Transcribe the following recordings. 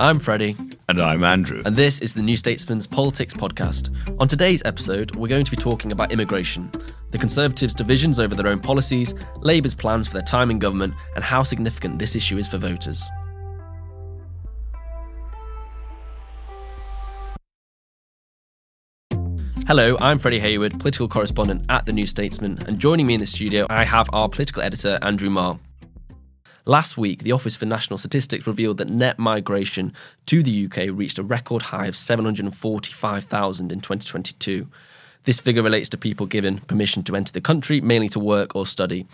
I'm Freddie. And I'm Andrew. And this is the New Statesman's Politics Podcast. On today's episode, we're going to be talking about immigration, the Conservatives' divisions over their own policies, Labour's plans for their time in government, and how significant this issue is for voters. Hello, I'm Freddie Hayward, political correspondent at The New Statesman, and joining me in the studio, I have our political editor, Andrew Marr. Last week, the Office for National Statistics revealed that net migration to the UK reached a record high of 745,000 in 2022. This figure relates to people given permission to enter the country, mainly to work or study.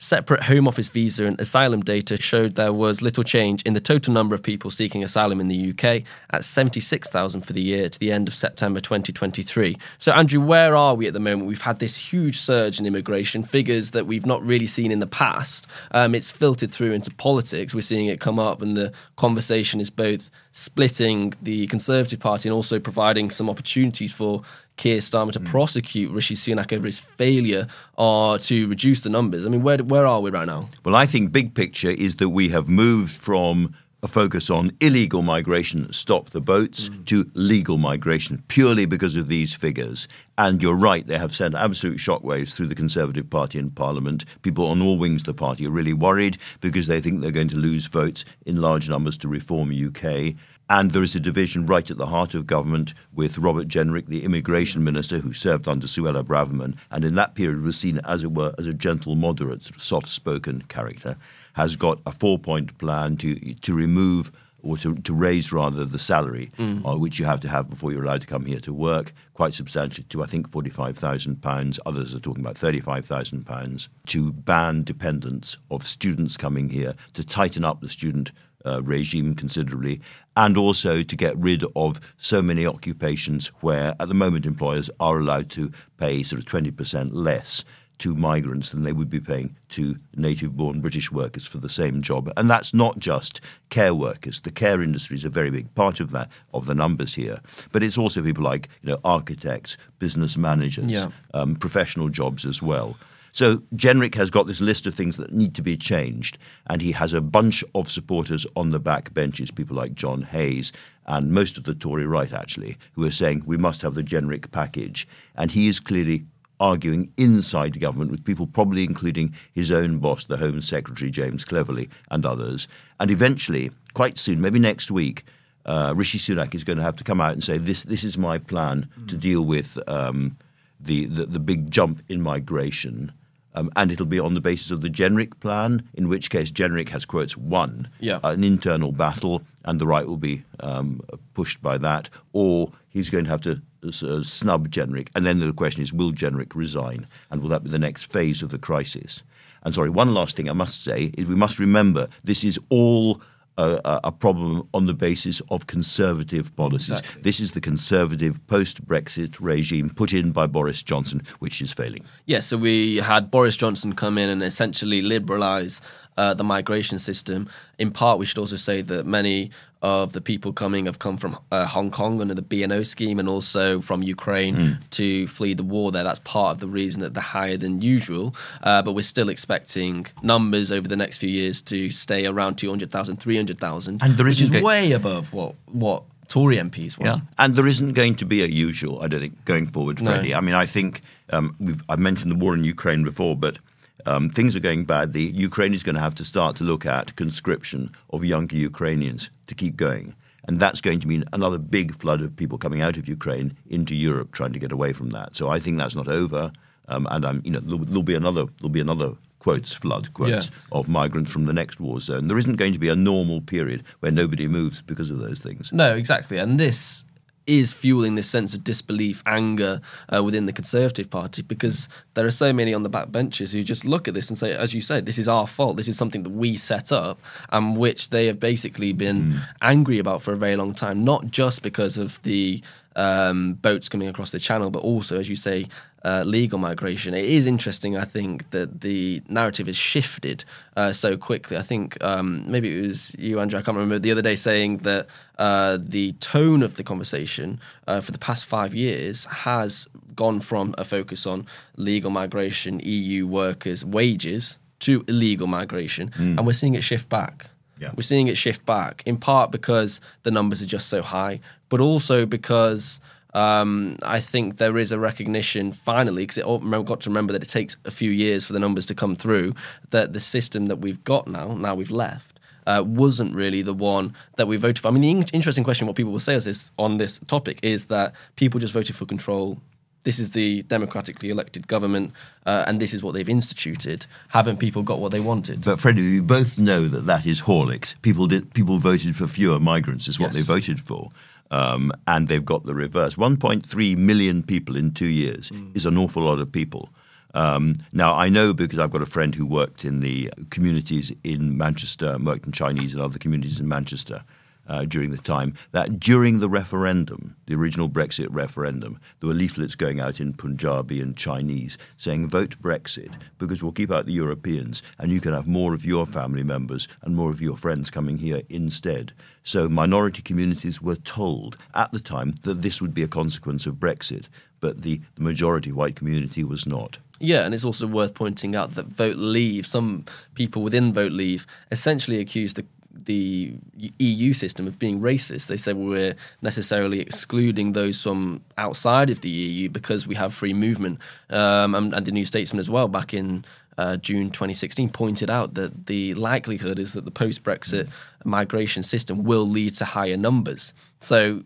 Separate Home Office visa and asylum data showed there was little change in the total number of people seeking asylum in the UK at 76,000 for the year to the end of September 2023. So, Andrew, where are we at the moment? We've had this huge surge in immigration, figures that we've not really seen in the past. Um, it's filtered through into politics. We're seeing it come up, and the conversation is both splitting the Conservative Party and also providing some opportunities for Keir Starmer to mm. prosecute Rishi Sunak over his failure uh, to reduce the numbers. I mean, where, where are we right now? Well, I think big picture is that we have moved from a focus on illegal migration, stop the boats, mm. to legal migration, purely because of these figures. And you're right, they have sent absolute shockwaves through the Conservative Party in Parliament. People on all wings of the party are really worried because they think they're going to lose votes in large numbers to reform UK. And there is a division right at the heart of government with Robert Jenrick, the immigration minister who served under Suella Braverman, and in that period was seen, as it were, as a gentle, moderate, sort of soft-spoken character, has got a four-point plan to to remove or to, to raise rather the salary mm. uh, which you have to have before you're allowed to come here to work quite substantially to I think forty five thousand pounds. Others are talking about thirty five thousand pounds to ban dependence of students coming here to tighten up the student uh, regime considerably, and also to get rid of so many occupations where, at the moment, employers are allowed to pay sort of 20% less to migrants than they would be paying to native born British workers for the same job. And that's not just care workers. The care industry is a very big part of that, of the numbers here. But it's also people like you know, architects, business managers, yeah. um, professional jobs as well. So Jenrick has got this list of things that need to be changed, and he has a bunch of supporters on the back benches, people like John Hayes and most of the Tory right, actually, who are saying we must have the Jenrick package. And he is clearly arguing inside the government with people probably including his own boss, the Home Secretary James Cleverly, and others. And eventually, quite soon, maybe next week, uh, Rishi Sunak is going to have to come out and say, "This, this is my plan mm. to deal with um, the, the, the big jump in migration." Um, and it'll be on the basis of the Jenrick plan, in which case Jenrick has, quotes, won yeah. an internal battle, and the right will be um, pushed by that, or he's going to have to uh, snub Jenrick. And then the question is, will Jenrick resign? And will that be the next phase of the crisis? And sorry, one last thing I must say is we must remember this is all a, a, problem on the basis of conservative policies. Exactly. This is the conservative post Brexit regime put in by Boris Johnson, which is failing. Yes, yeah, so we had Boris Johnson come in and essentially liberalise uh, the migration system. In part, we should also say that many of the people coming have come from uh, Hong Kong under the BNO scheme and also from Ukraine mm. to flee the war there. That's part of the reason that they're higher than usual. Uh, but we're still expecting numbers over the next few years to stay around 200,000, 300,000, and there is which is way above what what Tory MPs want. Yeah, and there isn't going to be a usual. I don't think going forward, No. Freddie. I mean, I think um, we've I've mentioned the war in Ukraine before, but um, things are going bad. The Ukraine is going to have to start to look at conscription of younger Ukrainians to keep going, and that's going to mean another big flood of people coming out of Ukraine into Europe, trying to get away from that. So I think that's not over, um, and I'm you know there'll, there'll be another there'll be another. Quotes, flood quotes Yeah. of migrants from the next war zone. There isn't going to be a normal period where nobody moves because of those things. No, exactly. And this is fueling this sense of disbelief, anger uh, within the Conservative Party because there are so many on the back benches who just look at this and say, as you said, this is our fault. This is something that we set up and which they have basically been angry about for a very long time, not just because of the um, boats coming across the channel, but also, as you say, uh, legal migration. It is interesting, I think, that the narrative has shifted uh, so quickly. I think um, maybe it was you, Andrew, I can't remember, the other day saying that uh, the tone of the conversation uh, for the past five years has gone from a focus on legal migration, EU workers, wages, to illegal migration. And we're seeing it shift back. Yeah. We're seeing it shift back in part because the numbers are just so high, but also because um, I think there is a recognition finally, because I've got to remember that it takes a few years for the numbers to come through, that the system that we've got now, now we've left, uh, wasn't really the one that we voted for. I mean, the in- interesting question, what people will say is this, on this topic, is that people just voted for control. This is the democratically elected government, uh, and this is what they've instituted. Haven't people got what they wanted? But Freddie, we both know that that is Horlicks. People did. People voted for fewer migrants, is what Yes. they voted for, um, and they've got the reverse. 1.3 million people in two years is an awful lot of people. Um, now I know because I've got a friend who worked in the communities in Manchester, worked in Chinese and other communities in Manchester. Uh, during the time that during the referendum, the original Brexit referendum, there were leaflets going out in Punjabi and Chinese saying, vote Brexit because we'll keep out the Europeans and you can have more of your family members and more of your friends coming here instead. So minority communities were told at the time that this would be a consequence of Brexit, but the, the majority white community was not. Yeah, and it's also worth pointing out that Vote Leave, some people within Vote Leave essentially accused the the EU system of being racist. They say well, we're necessarily excluding those from outside of the EU because we have free movement. Um, and, and the New Statesman as well, back in uh, June 2016, pointed out that the likelihood is that the post Brexit migration system will lead to higher numbers. So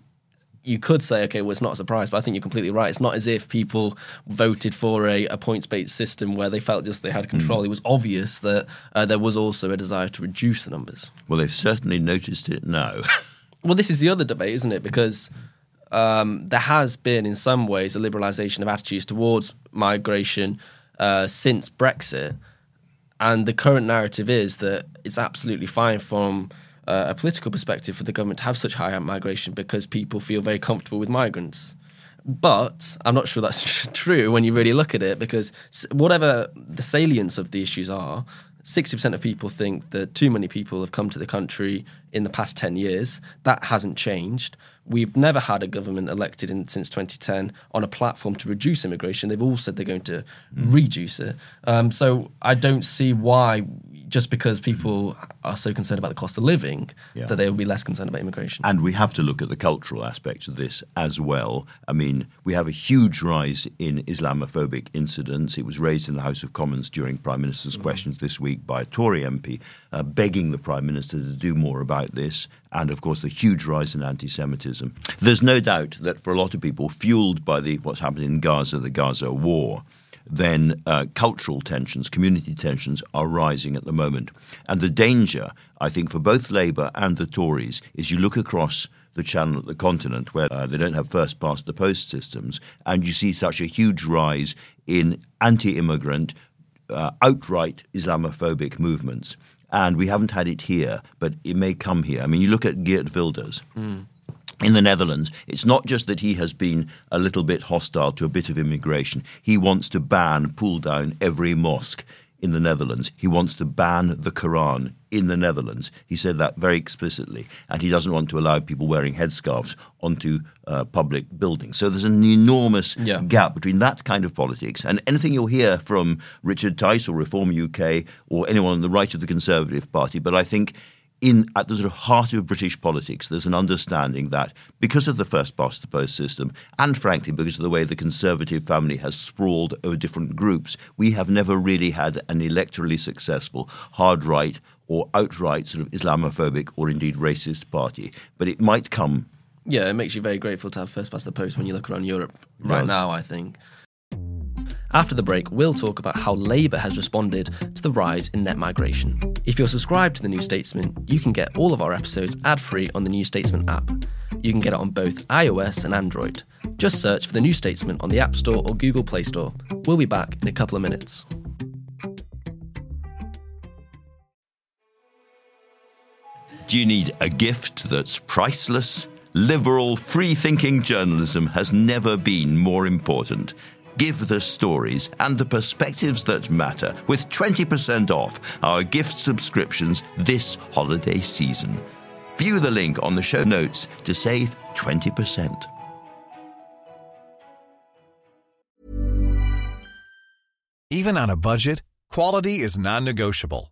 you could say, okay, well, it's not a surprise, but I think you're completely right. It's not as if people voted for a, a points based system where they felt just they had control. It was obvious that uh, there was also a desire to reduce the numbers. Well, they've certainly noticed it now. Well, this is the other debate, isn't it? Because um, there has been, in some ways, a liberalisation of attitudes towards migration uh, since Brexit. And the current narrative is that it's absolutely fine from uh, a political perspective for the government to have such high migration because people feel very comfortable with migrants. But I'm not sure that's true when you really look at it because whatever the salience of the issues are, 60% of people think that too many people have come to the country in the past 10 years. That hasn't changed. We've never had a government elected in, since 2010 on a platform to reduce immigration. They've all said they're going to reduce it. Um, so I don't see why, just because people are so concerned about the cost of living, Yeah. that they will be less concerned about immigration. And we have to look at the cultural aspects of this as well. I mean, we have a huge rise in Islamophobic incidents. It was raised in the House of Commons during Prime Minister's questions this week by a Tory MP, uh, begging the Prime Minister to do more about this. And of course, the huge rise in anti-Semitism. There's no doubt that for a lot of people, fueled by the what's happening in Gaza, the Gaza war, then uh, cultural tensions, community tensions are rising at the moment. And the danger, I think, for both Labour and the Tories is you look across the channel at the continent where uh, they don't have first past the post systems, and you see such a huge rise in anti immigrant, uh, outright Islamophobic movements. And we haven't had it here, but it may come here. I mean, you look at Geert Wilders in the Netherlands, it's not just that he has been a little bit hostile to a bit of immigration. He wants to ban, pull down every mosque in the Netherlands. He wants to ban the Quran in the Netherlands. He said that very explicitly. And he doesn't want to allow people wearing headscarves onto uh, public buildings. So there's an enormous Yeah. gap between that kind of politics and anything you'll hear from Richard Tice or Reform UK or anyone on the right of the Conservative Party. But I think in at the sort of heart of British politics, there's an understanding that because of the first past the post system, and frankly because of the way the Conservative family has sprawled over different groups, we have never really had an electorally successful hard right or outright sort of Islamophobic or indeed racist party. But it might come. Yeah, it makes you very grateful to have first past the post when you look around Europe right Yes. now, I think. After the break, we'll talk about how Labour has responded to the rise in net migration. If you're subscribed to The New Statesman, you can get all of our episodes ad free on the New Statesman app. You can get it on both iOS and Android. Just search for The New Statesman on the App Store or Google Play Store. We'll be back in a couple of minutes. Do you need a gift that's priceless? Liberal, free thinking journalism has never been more important. Give the stories and the perspectives that matter with 20% off our gift subscriptions this holiday season. View the link on the show notes to save 20%. Even on a budget, quality is non-negotiable.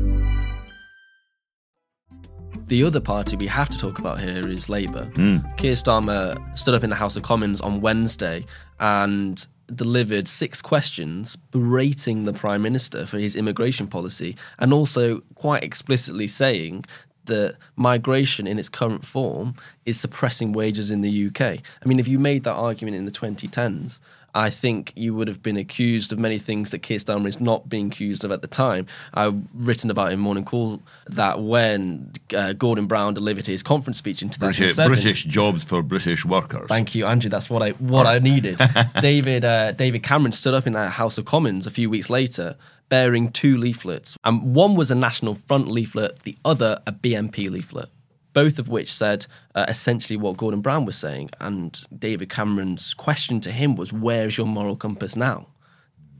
The other party we have to talk about here is Labour. Hmm. Keir Starmer stood up in the House of Commons on Wednesday and delivered six questions berating the Prime Minister for his immigration policy and also quite explicitly saying that migration in its current form is suppressing wages in the UK. I mean, if you made that argument in the 2010s, I think you would have been accused of many things that Keir Starmer is not being accused of at the time. I've written about in Morning Call that when uh, Gordon Brown delivered his conference speech in 2007, British jobs for British workers. Thank you, Andrew. That's what I what I needed. David uh, David Cameron stood up in that House of Commons a few weeks later, bearing two leaflets, and one was a National Front leaflet, the other a BNP leaflet. Both of which said uh, essentially what Gordon Brown was saying, and David Cameron's question to him was, "Where's your moral compass now?"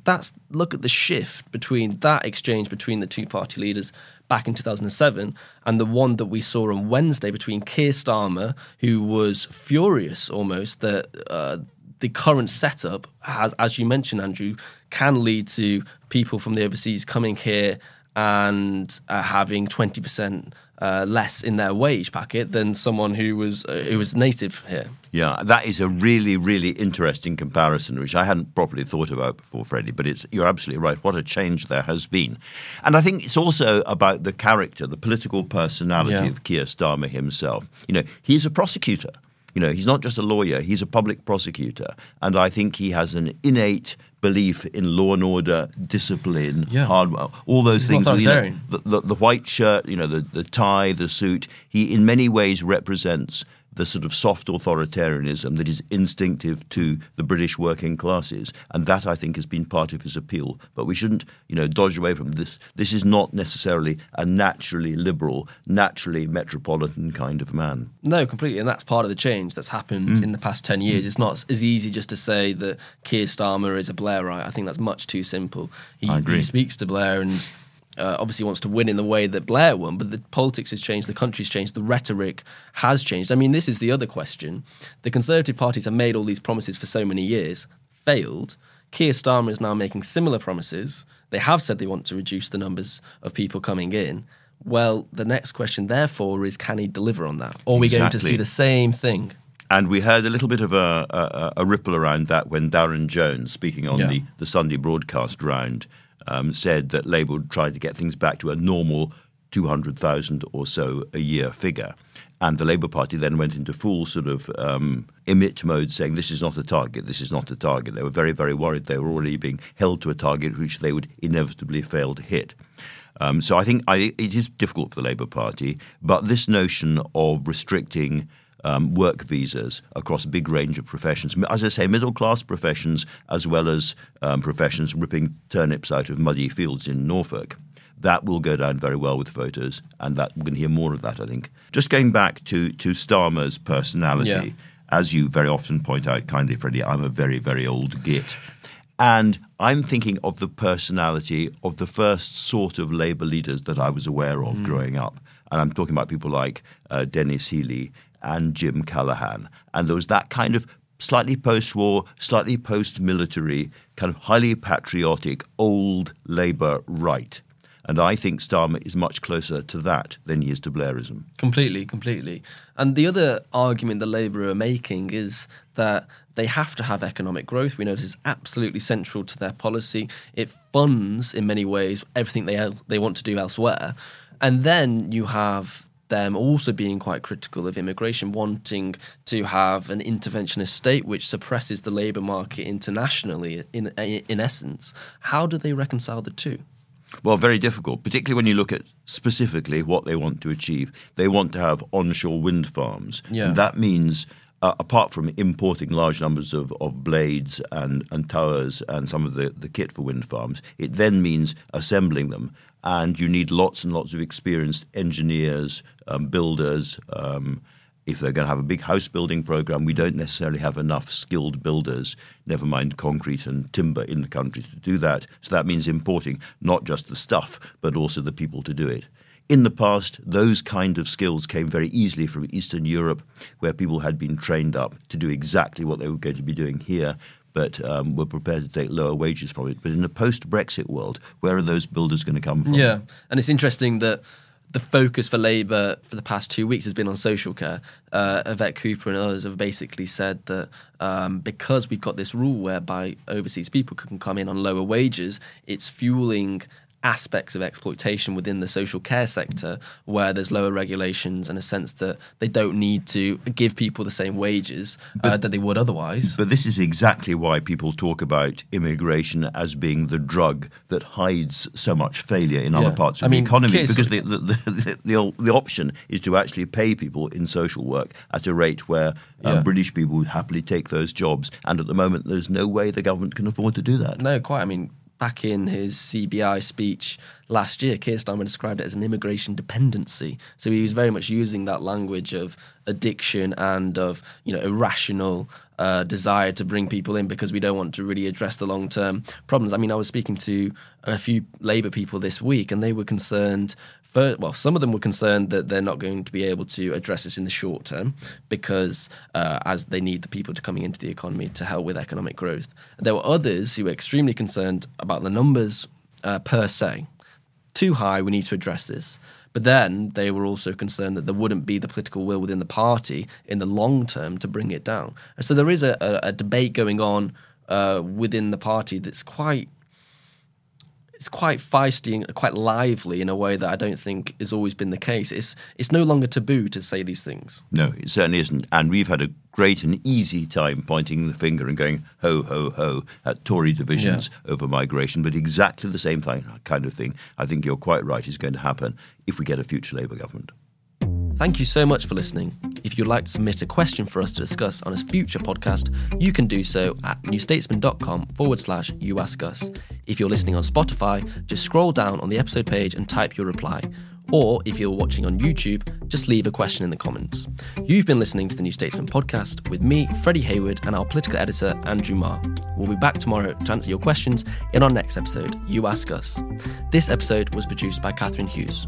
That's look at the shift between that exchange between the two party leaders back in 2007 and the one that we saw on Wednesday between Keir Starmer, who was furious almost that uh, the current setup, has, as you mentioned, Andrew, can lead to people from the overseas coming here and uh, having 20% uh, less in their wage packet than someone who was uh, who was native here. Yeah, that is a really, really interesting comparison, which I hadn't properly thought about before, Freddie. But it's you're absolutely right. What a change there has been, and I think it's also about the character, the political personality Yeah. of Keir Starmer himself. You know, he's a prosecutor. You know, he's not just a lawyer; he's a public prosecutor, and I think he has an innate belief in law and order, discipline, Yeah. hard, all those He's things. you know, the, the, the white shirt, you know, the, the tie, the suit, he in many ways represents the sort of soft authoritarianism that is instinctive to the British working classes. And that, I think, has been part of his appeal. But we shouldn't, you know, dodge away from this. This is not necessarily a naturally liberal, naturally metropolitan kind of man. No, completely, and that's part of the change that's happened Mm. in the past ten years. It's not as easy just to say that Keir Starmer is a Blairite. I think that's much too simple. He, I agree. he speaks to Blair and uh, obviously wants to win in the way that Blair won, but the politics has changed, the country's changed, the rhetoric has changed. I mean, this is the other question: the Conservative parties have made all these promises for so many years, failed. Keir Starmer is now making similar promises. They have said they want to reduce the numbers of people coming in. Well, the next question, therefore, is can he deliver on that? Or are we going to see the same thing? And we heard a little bit of a, a, a ripple around that when Darren Jones, speaking on Yeah. the, the Sunday broadcast round, um, said that Labour would try to get things back to a normal 200,000 or so a year figure. And the Labour Party then went into full sort of um, emit mode, saying this is not a target, this is not a target. They were very, very worried they were already being held to a target which they would inevitably fail to hit. Um, so I think I, it is difficult for the Labour Party, but this notion of restricting um, work visas across a big range of professions, as I say, middle class professions as well as um, professions ripping turnips out of muddy fields in Norfolk. That will go down very well with voters, and that we're going to hear more of that, I think. Just going back to, to Starmer's personality, Yeah. as you very often point out kindly, Freddie, I'm a very, very old git. And I'm thinking of the personality of the first sort of Labour leaders that I was aware of growing up. And I'm talking about people like uh, Denis Healey and Jim Callaghan. And there was that kind of slightly post war, slightly post military, kind of highly patriotic old Labour right. And I think Starmer is much closer to that than he is to Blairism. Completely, completely. And the other argument that Labour are making is that they have to have economic growth. We know this is absolutely central to their policy. It funds, in many ways, everything they they want to do elsewhere. And then you have them also being quite critical of immigration, wanting to have an interventionist state which suppresses the labour market internationally. In in essence, how do they reconcile the two? Well, very difficult, particularly when you look at specifically what they want to achieve. They want to have onshore wind farms. Yeah. And that means, uh, apart from importing large numbers of, of blades and, and towers and some of the, the kit for wind farms, it then means assembling them. And you need lots and lots of experienced engineers, um, builders. Um, if they're going to have a big house building program, we don't necessarily have enough skilled builders, never mind concrete and timber in the country to do that. So that means importing not just the stuff, but also the people to do it. In the past, those kind of skills came very easily from Eastern Europe, where people had been trained up to do exactly what they were going to be doing here, but um, were prepared to take lower wages from it. But in the post Brexit world, where are those builders going to come from? Yeah, and it's interesting that the focus for Labour for the past two weeks has been on social care. Uh, Yvette Cooper and others have basically said that um, because we've got this rule whereby overseas people can come in on lower wages, it's fueling aspects of exploitation within the social care sector where there's lower regulations and a sense that they don't need to give people the same wages uh, that they would otherwise. But this is exactly why people talk about immigration as being the drug that hides so much failure in other parts of I the mean, economy. kids- Because the, the, the, the, the option is to actually pay people in social work at a rate where uh, Yeah. British people would happily take those jobs. And at the moment, there's no way the government can afford to do that. No, quite. I mean, back in his CBI speech last year, Keir Starmer described it as an immigration dependency. So he was very much using that language of addiction and of you know irrational uh, desire to bring people in because we don't want to really address the long term problems. I mean, I was speaking to a few Labour people this week, and they were concerned. For, well, some of them were concerned that they're not going to be able to address this in the short term because uh, as they need the people to coming into the economy to help with economic growth. There were others who were extremely concerned about the numbers uh, per se. Too high, we need to address this. But then they were also concerned that there wouldn't be the political will within the party in the long term to bring it down. And so there is a, a, a debate going on uh, within the party that's quite it's quite feisty and quite lively in a way that I don't think has always been the case. It's it's no longer taboo to say these things. No, it certainly isn't. And we've had a great and easy time pointing the finger and going ho, ho, ho at Tory divisions over migration. But exactly the same thing, kind of thing, I think you're quite right, is going to happen if we get a future Labour government. Thank you so much for listening. If you'd like to submit a question for us to discuss on a future podcast, you can do so at newstatesman.com forward slash you ask us. If you're listening on Spotify, just scroll down on the episode page and type your reply. Or if you're watching on YouTube, just leave a question in the comments. You've been listening to the New Statesman podcast with me, Freddie Hayward, and our political editor, Andrew Marr. We'll be back tomorrow to answer your questions in our next episode, You Ask Us. This episode was produced by Catherine Hughes.